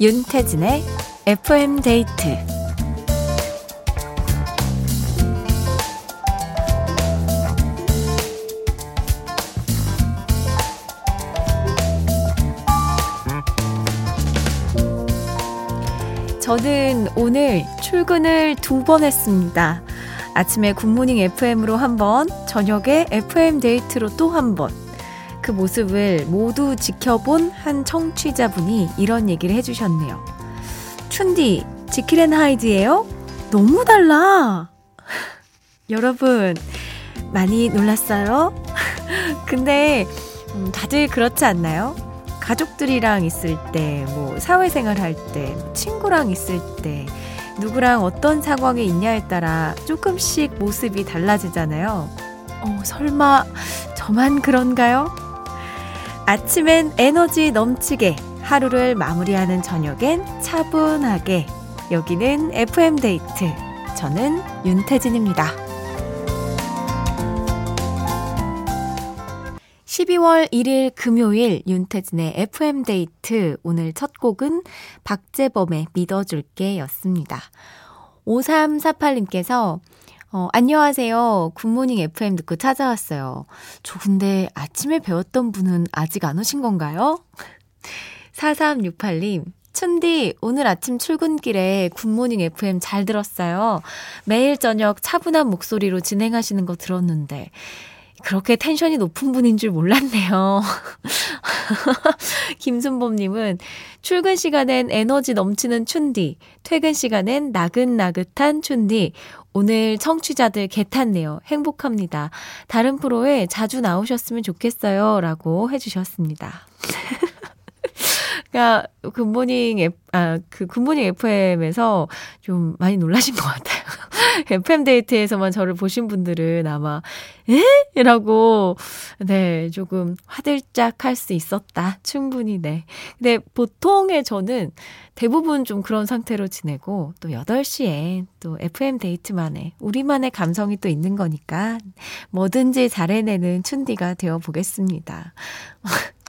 윤태진의 FM 데이트 저는 오늘 출근을 두 번 했습니다. 아침에 굿모닝 FM으로 한 번, 저녁에 FM 데이트로 또 한 번. 그 모습을 모두 지켜본 한 청취자분이 이런 얘기를 해주셨네요. 춘디, 지킬앤 하이드예요? 너무 달라! 여러분, 많이 놀랐어요? 근데, 음, 다들 그렇지 않나요? 가족들이랑 있을 때, 뭐, 사회생활 할 때, 친구랑 있을 때, 누구랑 어떤 상황에 있냐에 따라 조금씩 모습이 달라지잖아요. 어, 설마 저만 그런가요? 아침엔 에너지 넘치게 하루를 마무리하는 저녁엔 차분하게 여기는 FM 데이트 저는 윤태진입니다. 12월 1일 금요일 윤태진의 FM 데이트 오늘 첫 곡은 박재범의 믿어줄게 였습니다. 5348님께서 어, 안녕하세요. 굿모닝 FM 듣고 찾아왔어요. 저 근데 아침에 배웠던 분은 아직 안 오신 건가요? 4368님, 춘디, 오늘 아침 출근길에 굿모닝 FM 잘 들었어요. 매일 저녁 차분한 목소리로 진행하시는 거 들었는데, 그렇게 텐션이 높은 분인 줄 몰랐네요. 김순범님은 출근 시간엔 에너지 넘치는 춘디, 퇴근 시간엔 나긋나긋한 춘디, 오늘 청취자들 계탔네요. 행복합니다. 다른 프로에 자주 나오셨으면 좋겠어요. 라고 해주셨습니다. 그러니까 굿모닝 앱, 아, 그 굿모닝 FM에서 좀 많이 놀라신 것 같아요. FM 데이트에서만 저를 보신 분들은 아마 에? 라고 네, 조금 화들짝 할 수 있었다. 충분히 네. 근데 보통의 저는 대부분 좀 그런 상태로 지내고 또 8시에 또 FM 데이트만의 우리만의 감성이 또 있는 거니까 뭐든지 잘 해내는 춘디가 되어 보겠습니다.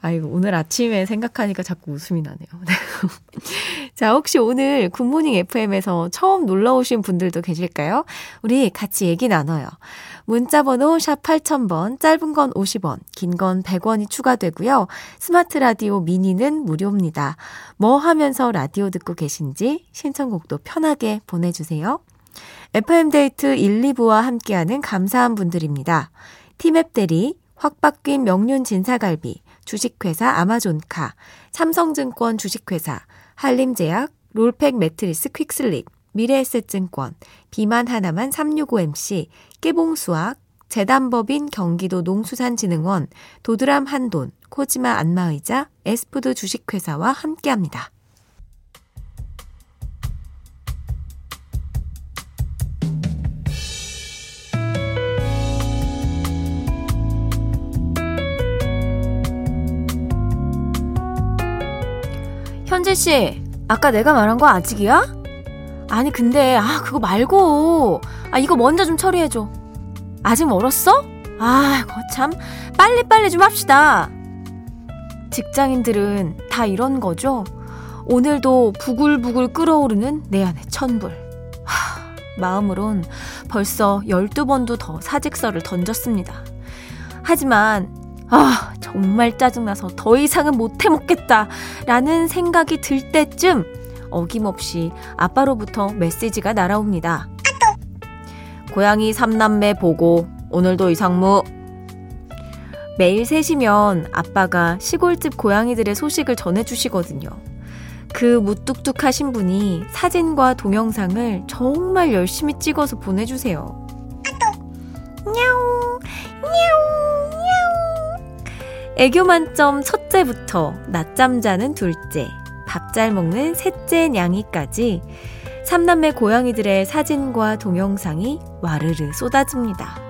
아이고, 오늘 아침에 생각하니까 자꾸 웃음이 나네요. 자, 혹시 오늘 굿모닝 FM에서 처음 놀러 오신 분들도 계실까요? 우리 같이 얘기 나눠요. 문자번호 샵 8000번, 짧은 건 50원, 긴 건 100원이 추가되고요. 스마트 라디오 미니는 무료입니다. 뭐 하면서 라디오 듣고 계신지 신청곡도 편하게 보내주세요. FM데이트 1, 2부와 함께하는 감사한 분들입니다. 티맵 대리, 확 바뀐 명륜 진사갈비, 주식회사 아마존카, 삼성증권 주식회사, 한림제약, 롤팩 매트리스 퀵슬립, 미래에셋증권, 비만 하나만 365MC, 깨봉수학, 재단법인 경기도 농수산진흥원, 도드람 한돈, 코지마 안마의자, 에스푸드 주식회사와 함께합니다. 현재 씨, 아까 내가 말한 거 아직이야? 아니 근데 아 그거 말고 아 이거 먼저 좀 처리해줘. 아직 멀었어? 아, 거참 빨리빨리 좀 합시다. 직장인들은 다 이런 거죠. 오늘도 부글부글 끓어오르는 내 안의 천불. 하, 마음으론 벌써 12번도 더 사직서를 던졌습니다. 하지만 아, 정말 짜증나서 더 이상은 못 해 먹겠다. 라는 생각이 들 때쯤 어김없이 아빠로부터 메시지가 날아옵니다. 고양이 삼남매 보고 오늘도 이상무. 매일 셋이면 아빠가 시골집 고양이들의 소식을 전해주시거든요. 그 무뚝뚝하신 분이 사진과 동영상을 정말 열심히 찍어서 보내주세요. 애교 만점 첫째부터 낮잠 자는 둘째, 밥 잘 먹는 셋째 냥이까지 삼남매 고양이들의 사진과 동영상이 와르르 쏟아집니다.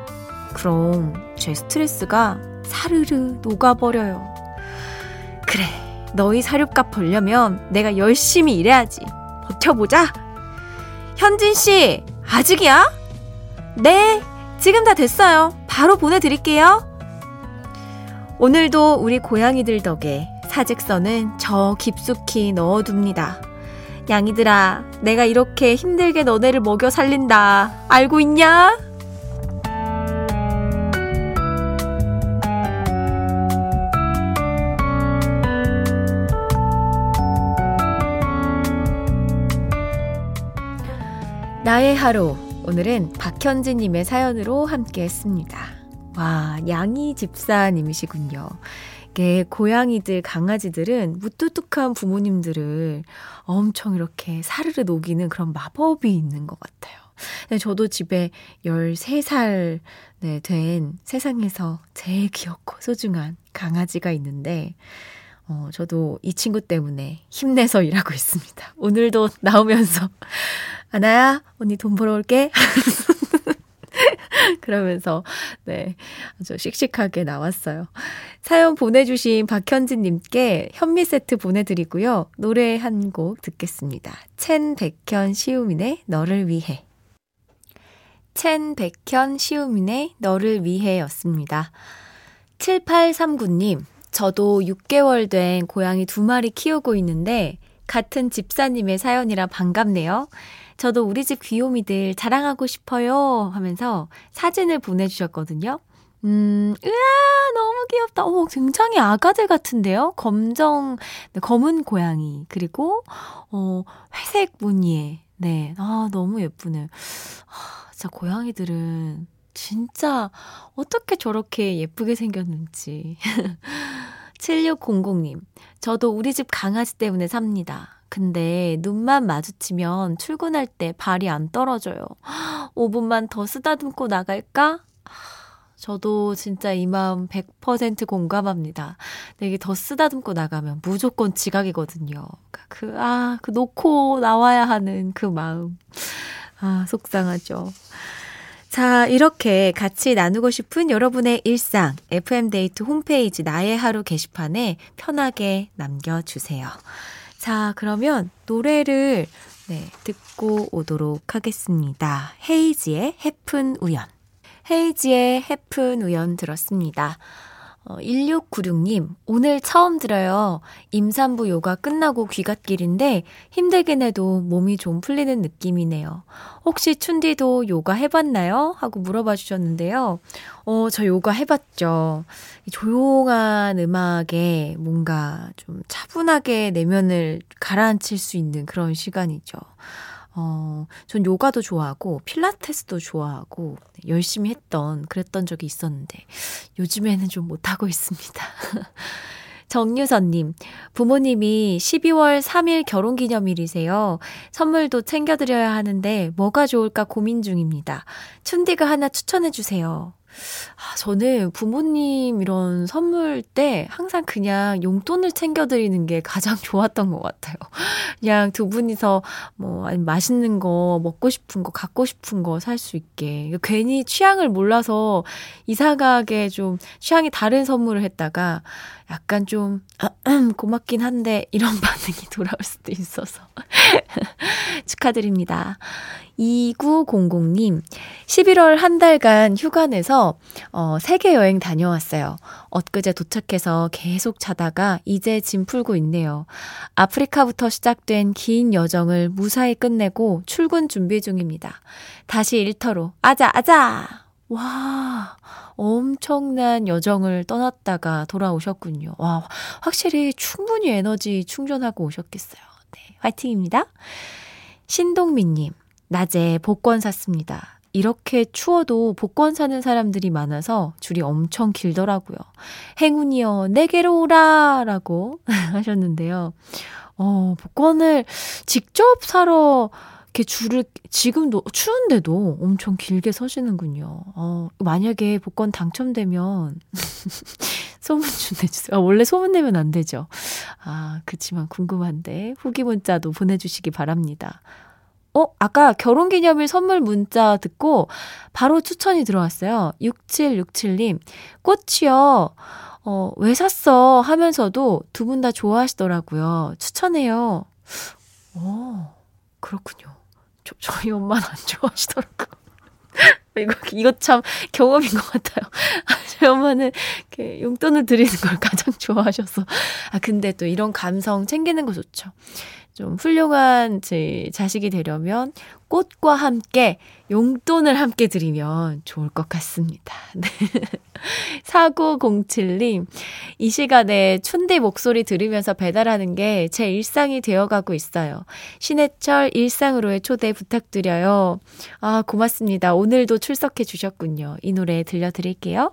그럼 제 스트레스가 사르르 녹아버려요. 그래, 너희 사료값 벌려면 내가 열심히 일해야지. 버텨보자. 현진 씨, 아직이야? 네, 지금 다 됐어요. 바로 보내드릴게요. 오늘도 우리 고양이들 덕에 사직서는 저 깊숙이 넣어둡니다. 양이들아, 내가 이렇게 힘들게 너네를 먹여 살린다. 알고 있냐? 나의 하루. 오늘은 박현진님의 사연으로 함께 했습니다. 와, 양이 집사님이시군요. 이게 고양이들, 강아지들은 무뚝뚝한 부모님들을 엄청 이렇게 사르르 녹이는 그런 마법이 있는 것 같아요. 네, 저도 집에 13살 네, 된 세상에서 제일 귀엽고 소중한 강아지가 있는데, 어, 저도 이 친구 때문에 힘내서 일하고 있습니다. 오늘도 나오면서, 아나야, 언니 돈 벌어올게. 그러면서, 네, 아주 씩씩하게 나왔어요. 사연 보내주신 박현진님께 현미 세트 보내드리고요. 노래 한 곡 듣겠습니다. 첸 백현 시우민의 너를 위해. 첸 백현 시우민의 너를 위해 였습니다. 7839님, 저도 6개월 된 고양이 두 마리 키우고 있는데, 같은 집사님의 사연이라 반갑네요. 저도 우리 집 귀요미들 자랑하고 싶어요 하면서 사진을 보내주셨거든요. 음, 으아, 너무 귀엽다. 오, 굉장히 아가들 같은데요? 검정, 네, 검은 고양이. 그리고, 어, 회색 무늬에. 네. 아, 너무 예쁘네. 아, 진짜 고양이들은 진짜 어떻게 저렇게 예쁘게 생겼는지. 7600님, 저도 우리 집 강아지 때문에 삽니다. 근데 눈만 마주치면 출근할 때 발이 안 떨어져요. 5분만 더 쓰다듬고 나갈까? 저도 진짜 이 마음 100% 공감합니다. 근데 더 쓰다듬고 나가면 무조건 지각이거든요. 그러니까 그, 아, 그 놓고 나와야 하는 그 마음. 아, 속상하죠. 자, 이렇게 같이 나누고 싶은 여러분의 일상, FM데이트 홈페이지 나의 하루 게시판에 편하게 남겨주세요. 자, 그러면 노래를 네, 듣고 오도록 하겠습니다. 헤이지의 해픈 우연. 헤이지의 해픈 우연 들었습니다. 어, 1696님, 오늘 처음 들어요. 임산부 요가 끝나고 귀갓길인데 힘들긴 해도 몸이 좀 풀리는 느낌이네요. 혹시 춘디도 요가 해봤나요? 하고 물어봐 주셨는데요. 어, 저 요가 해봤죠. 조용한 음악에 뭔가 좀 차분하게 내면을 가라앉힐 수 있는 그런 시간이죠. 어, 전 요가도 좋아하고 필라테스도 좋아하고 네, 열심히 했던 그랬던 적이 있었는데 요즘에는 좀 못하고 있습니다. 정유선님, 부모님이 12월 3일 결혼 기념일이세요. 선물도 챙겨드려야 하는데 뭐가 좋을까 고민 중입니다. 춘디가 하나 추천해주세요. 아, 저는 부모님 이런 선물 때 항상 그냥 용돈을 챙겨드리는 게 가장 좋았던 것 같아요. 그냥 두 분이서 뭐, 아니 맛있는 거, 먹고 싶은 거, 갖고 싶은 거 살 수 있게. 괜히 취향을 몰라서 이사가게 좀 취향이 다른 선물을 했다가 약간 좀 고맙긴 한데 이런 반응이 돌아올 수도 있어서 축하드립니다. 2900님, 11월 한 달간 휴가 내서, 어, 세계 여행 다녀왔어요. 엊그제 도착해서 계속 자다가 이제 짐 풀고 있네요. 아프리카부터 시작된 긴 여정을 무사히 끝내고 출근 준비 중입니다. 다시 일터로, 아자, 아자! 와, 엄청난 여정을 떠났다가 돌아오셨군요. 와, 확실히 충분히 에너지 충전하고 오셨겠어요. 네, 화이팅입니다. 신동민님, 낮에 복권 샀습니다. 이렇게 추워도 복권 사는 사람들이 많아서 줄이 엄청 길더라고요. 행운이여, 내게로 오라! 라고 하셨는데요. 어, 복권을 직접 사러 이렇게 줄을 지금도 추운데도 엄청 길게 서시는군요. 어, 만약에 복권 당첨되면 소문 좀 내주세요. 아, 원래 소문 내면 안 되죠. 아, 그치만 궁금한데 후기 문자도 보내주시기 바랍니다. 어, 아까 결혼 기념일 선물 문자 듣고 바로 추천이 들어왔어요. 6767님, 꽃이요. 어, 왜 샀어? 하면서도 두 분 다 좋아하시더라고요. 추천해요. 오, 그렇군요. 저, 저희 엄마는 안 좋아하시더라고요. 이거, 이거 참 경험인 것 같아요. 저희 엄마는 이렇게 용돈을 드리는 걸 가장 좋아하셔서. 아, 근데 또 이런 감성 챙기는 거 좋죠. 좀 훌륭한 제 자식이 되려면 꽃과 함께 용돈을 함께 드리면 좋을 것 같습니다. 네. 4907님, 이 시간에 춘디 목소리 들으면서 배달하는 게 제 일상이 되어가고 있어요. 신해철 일상으로의 초대 부탁드려요. 아, 고맙습니다. 오늘도 출석해 주셨군요. 이 노래 들려드릴게요.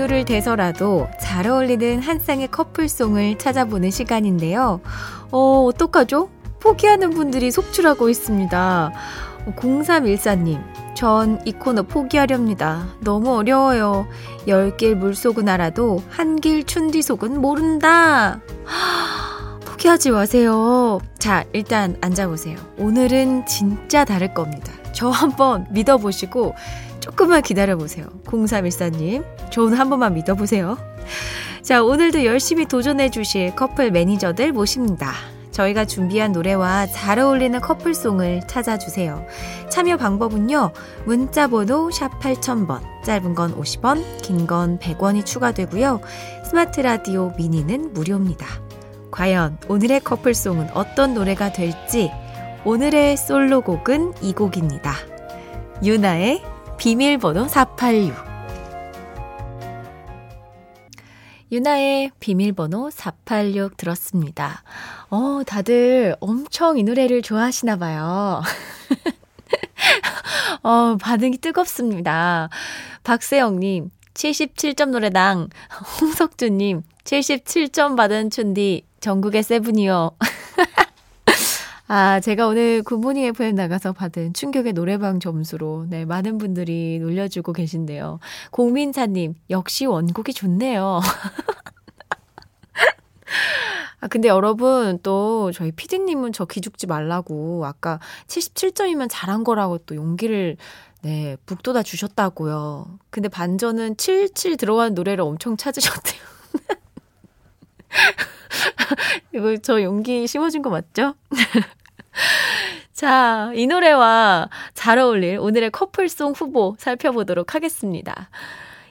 이유를 대서라도 잘 어울리는 한 쌍의 커플송을 찾아보는 시간인데요. 어, 어떡하죠? 포기하는 분들이 속출하고 있습니다. 0314님, 전 이 코너 포기하렵니다. 너무 어려워요. 열 길 물속은 알아도 한 길 춘뒤 속은 모른다. 포기하지 마세요. 자, 일단 앉아보세요. 오늘은 진짜 다를 겁니다. 저 한번 믿어보시고 조금만 기다려보세요. 0314님, 좋은 한 번만 믿어보세요. 자, 오늘도 열심히 도전해주실 커플 매니저들 모십니다. 저희가 준비한 노래와 잘 어울리는 커플송을 찾아주세요. 참여 방법은요, 문자번호 샵 8000번, 짧은 건 50원, 긴 건 100원이 추가되고요. 스마트 라디오 미니는 무료입니다. 과연 오늘의 커플송은 어떤 노래가 될지, 오늘의 솔로곡은 이 곡입니다. 유나의 비밀번호 486 유나의 비밀번호 486 들었습니다. 어, 다들 엄청 이 노래를 좋아하시나 봐요. 어, 반응이 뜨겁습니다. 박세영님, 77점 노래당. 홍석주님, 77점 받은 춘디, 전국의 세븐이요. 아, 제가 오늘 굿모닝 FM 나가서 받은 충격의 노래방 점수로, 네, 많은 분들이 놀려주고 계신데요. 공민사님, 역시 원곡이 좋네요. 아, 근데 여러분, 또, 저희 피디님은 저 기죽지 말라고, 아까 77점이면 잘한 거라고 또 용기를, 네, 북돋아 주셨다고요. 근데 반전은 77 들어간 노래를 엄청 찾으셨대요. 이거 저 용기 심어준 거 맞죠? 자, 이 노래와 잘 어울릴 오늘의 커플송 후보 살펴보도록 하겠습니다.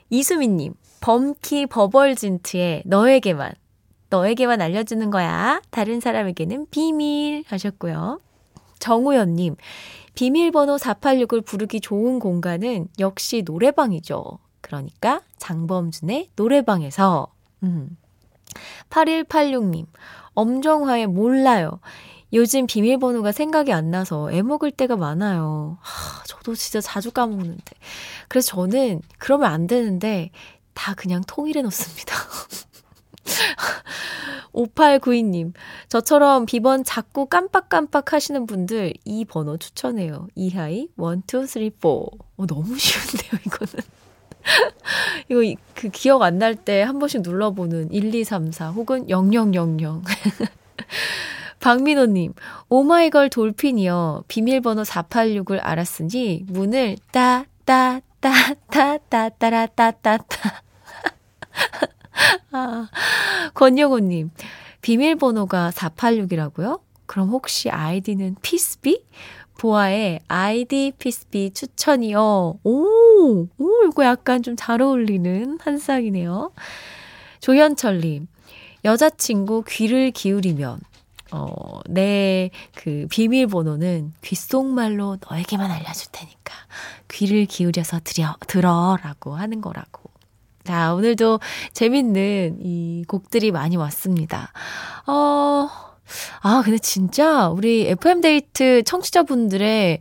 이수민님, 범키 버벌진트의 너에게만, 너에게만 알려주는 거야. 다른 사람에게는 비밀 하셨고요. 정우현님, 비밀번호 486을 부르기 좋은 공간은 역시 노래방이죠. 그러니까 장범준의 노래방에서. 음. 8186님, 엄정화의 몰라요. 요즘 비밀번호가 생각이 안 나서 애먹을 때가 많아요. 하, 저도 진짜 자주 까먹는데. 그래서 저는 그러면 안 되는데 다 그냥 통일해 놓습니다. 5892님, 저처럼 비번 자꾸 깜빡깜빡 하시는 분들 이 번호 추천해요. 이하이 1, 2, 3, 4. 어, 너무 쉬운데요, 이거는. 이거 그 기억 안 날 때 한 번씩 눌러보는 1, 2, 3, 4 혹은 0000. 박민호님, 오마이걸 돌핀이요. 비밀번호 486을 알았으니 문을 따, 따, 따, 따, 따, 따라, 따, 따, 따. 아, 권영호님, 비밀번호가 486이라고요? 그럼 혹시 아이디는 피스비? 보아의 아이디 피스비 추천이요. 오, 오, 이거 약간 좀 잘 어울리는 한 쌍이네요. 조현철님, 여자친구 귀를 기울이면 어, 내 그 비밀번호는 귓속말로 너에게만 알려줄 테니까 귀를 기울여서 들여, 들어 라고 하는 거라고. 자, 오늘도 재밌는 이 곡들이 많이 왔습니다. 어, 아, 근데 진짜 우리 FM데이트 청취자분들의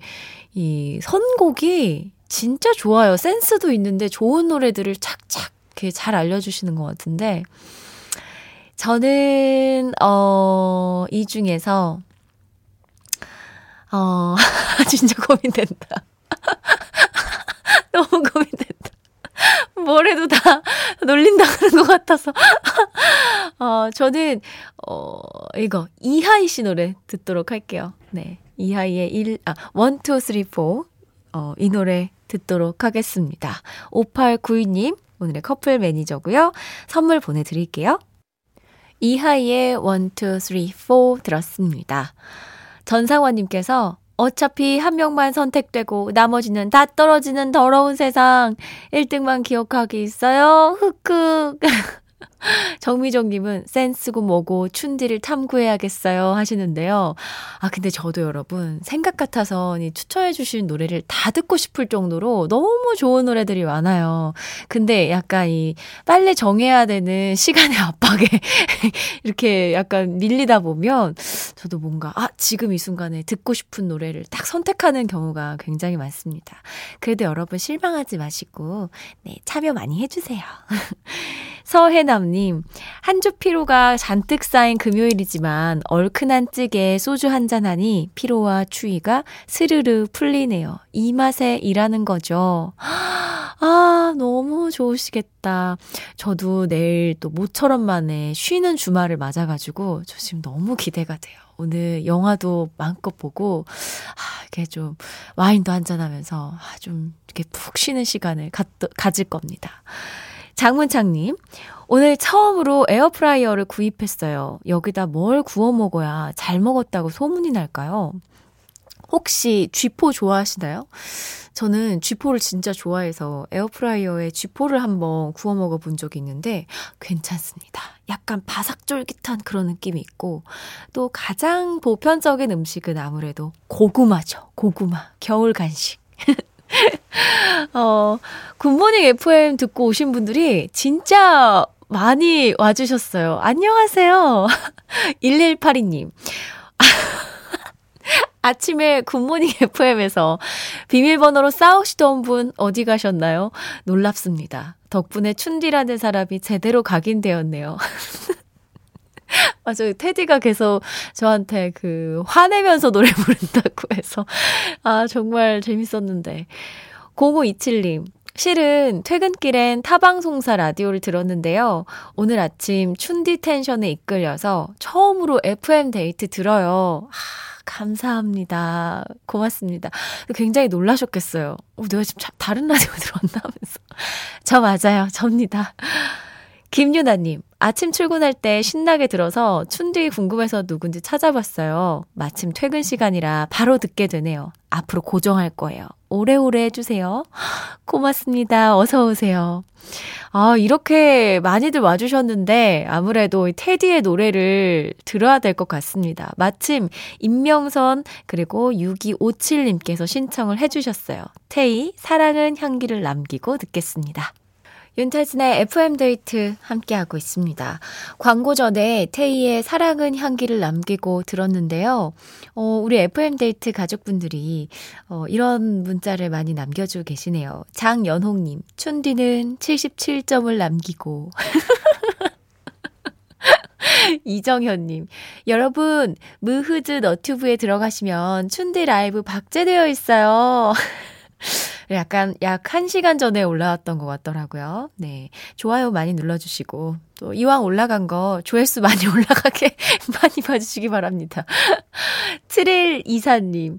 이 선곡이 진짜 좋아요. 센스도 있는데 좋은 노래들을 착착 이렇게 잘 알려주시는 것 같은데, 저는, 어, 이 중에서, 어, 진짜 고민된다. 너무 고민된다. 뭘 해도 다 놀린다는 것 같아서. 어, 저는, 어, 이거, 이하이 씨 노래 듣도록 할게요. 네. 이하이의 1, 아, 1, 2, 3, 4. 어, 이 노래 듣도록 하겠습니다. 5892님, 오늘의 커플 매니저고요. 선물 보내드릴게요. 이하이의 1, 2, 3, 4 들었습니다. 전상원님께서 어차피 한 명만 선택되고 나머지는 다 떨어지는 더러운 세상. 1등만 기억하기 있어요. 흑흑. 정미정님은 센스고 뭐고 춘디를 탐구해야겠어요 하시는데요. 아, 근데 저도 여러분 생각 같아서 추천해 주신 노래를 다 듣고 싶을 정도로 너무 좋은 노래들이 많아요. 근데 약간 이 빨리 정해야 되는 시간의 압박에 이렇게 약간 밀리다 보면 저도 뭔가 아, 지금 이 순간에 듣고 싶은 노래를 딱 선택하는 경우가 굉장히 많습니다. 그래도 여러분 실망하지 마시고 네, 참여 많이 해주세요. 서해남 님, 한 주 피로가 잔뜩 쌓인 금요일이지만 얼큰한 찌개에 소주 한 잔 하니 피로와 추위가 스르르 풀리네요. 이 맛에 일하는 거죠. 아, 너무 좋으시겠다. 저도 내일 또 모처럼 만에 쉬는 주말을 맞아가지고 저 지금 너무 기대가 돼요. 오늘 영화도 마음껏 보고, 아, 이렇게 좀 와인도 한잔하면서 아, 좀 이렇게 푹 쉬는 시간을 가, 가질 겁니다. 장문창님, 오늘 처음으로 에어프라이어를 구입했어요. 여기다 뭘 구워 먹어야 잘 먹었다고 소문이 날까요? 혹시 쥐포 좋아하시나요? 저는 쥐포를 진짜 좋아해서 에어프라이어에 쥐포를 한번 구워 먹어 본 적이 있는데 괜찮습니다. 약간 바삭쫄깃한 그런 느낌이 있고 또 가장 보편적인 음식은 아무래도 고구마죠. 고구마. 겨울 간식. 어, 굿모닝 FM 듣고 오신 분들이 진짜 많이 와주셨어요. 안녕하세요. 1182님. 아침에 굿모닝 FM에서 비밀번호로 싸우시던 분 어디 가셨나요? 놀랍습니다. 덕분에 춘디라는 사람이 제대로 각인되었네요. 맞아요. 테디가 계속 저한테 그 화내면서 노래 부른다고 해서 아 정말 재밌었는데 0527님 실은 퇴근길엔 타방송사 라디오를 들었는데요. 오늘 아침 춘디 텐션에 이끌려서 처음으로 FM 데이트 들어요. 아, 감사합니다. 고맙습니다. 굉장히 놀라셨겠어요. 어, 내가 지금 다른 라디오 들었나 하면서. 저 맞아요. 접니다. 김유나님, 아침 출근할 때 신나게 들어서 춘디 궁금해서 누군지 찾아봤어요. 마침 퇴근 시간이라 바로 듣게 되네요. 앞으로 고정할 거예요. 오래오래 해주세요. 고맙습니다. 어서오세요. 아, 이렇게 많이들 와주셨는데 아무래도 테디의 노래를 들어야 될 것 같습니다. 마침 임명선 그리고 6257님께서 신청을 해주셨어요. 테이, 사랑은 향기를 남기고 듣겠습니다. 윤태진의 FM데이트 함께하고 있습니다. 광고 전에 테이의 사랑은 향기를 남기고 들었는데요. 어, 우리 FM데이트 가족분들이 어, 이런 문자를 많이 남겨주고 계시네요. 장연홍님, 춘디는 77점을 남기고. 이정현님, 여러분, 무흐즈 너튜브에 들어가시면 춘디 라이브 박제되어 있어요. 약간 약 1시간 전에 올라왔던 것 같더라고요. 네. 좋아요 많이 눌러주시고, 또 이왕 올라간 거 조회수 많이 올라가게 많이 봐주시기 바랍니다. 7일 이사님.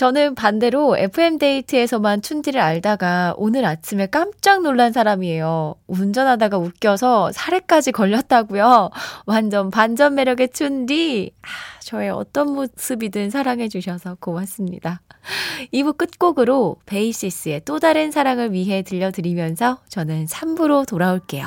저는 반대로 FM데이트에서만 춘디를 알다가 오늘 아침에 깜짝 놀란 사람이에요. 운전하다가 웃겨서 살해까지 걸렸다고요. 완전 반전 매력의 춘디. 아, 저의 어떤 모습이든 사랑해 주셔서 고맙습니다. 2부 끝곡으로 베이시스의 또 다른 사랑을 위해 들려드리면서 저는 3부로 돌아올게요.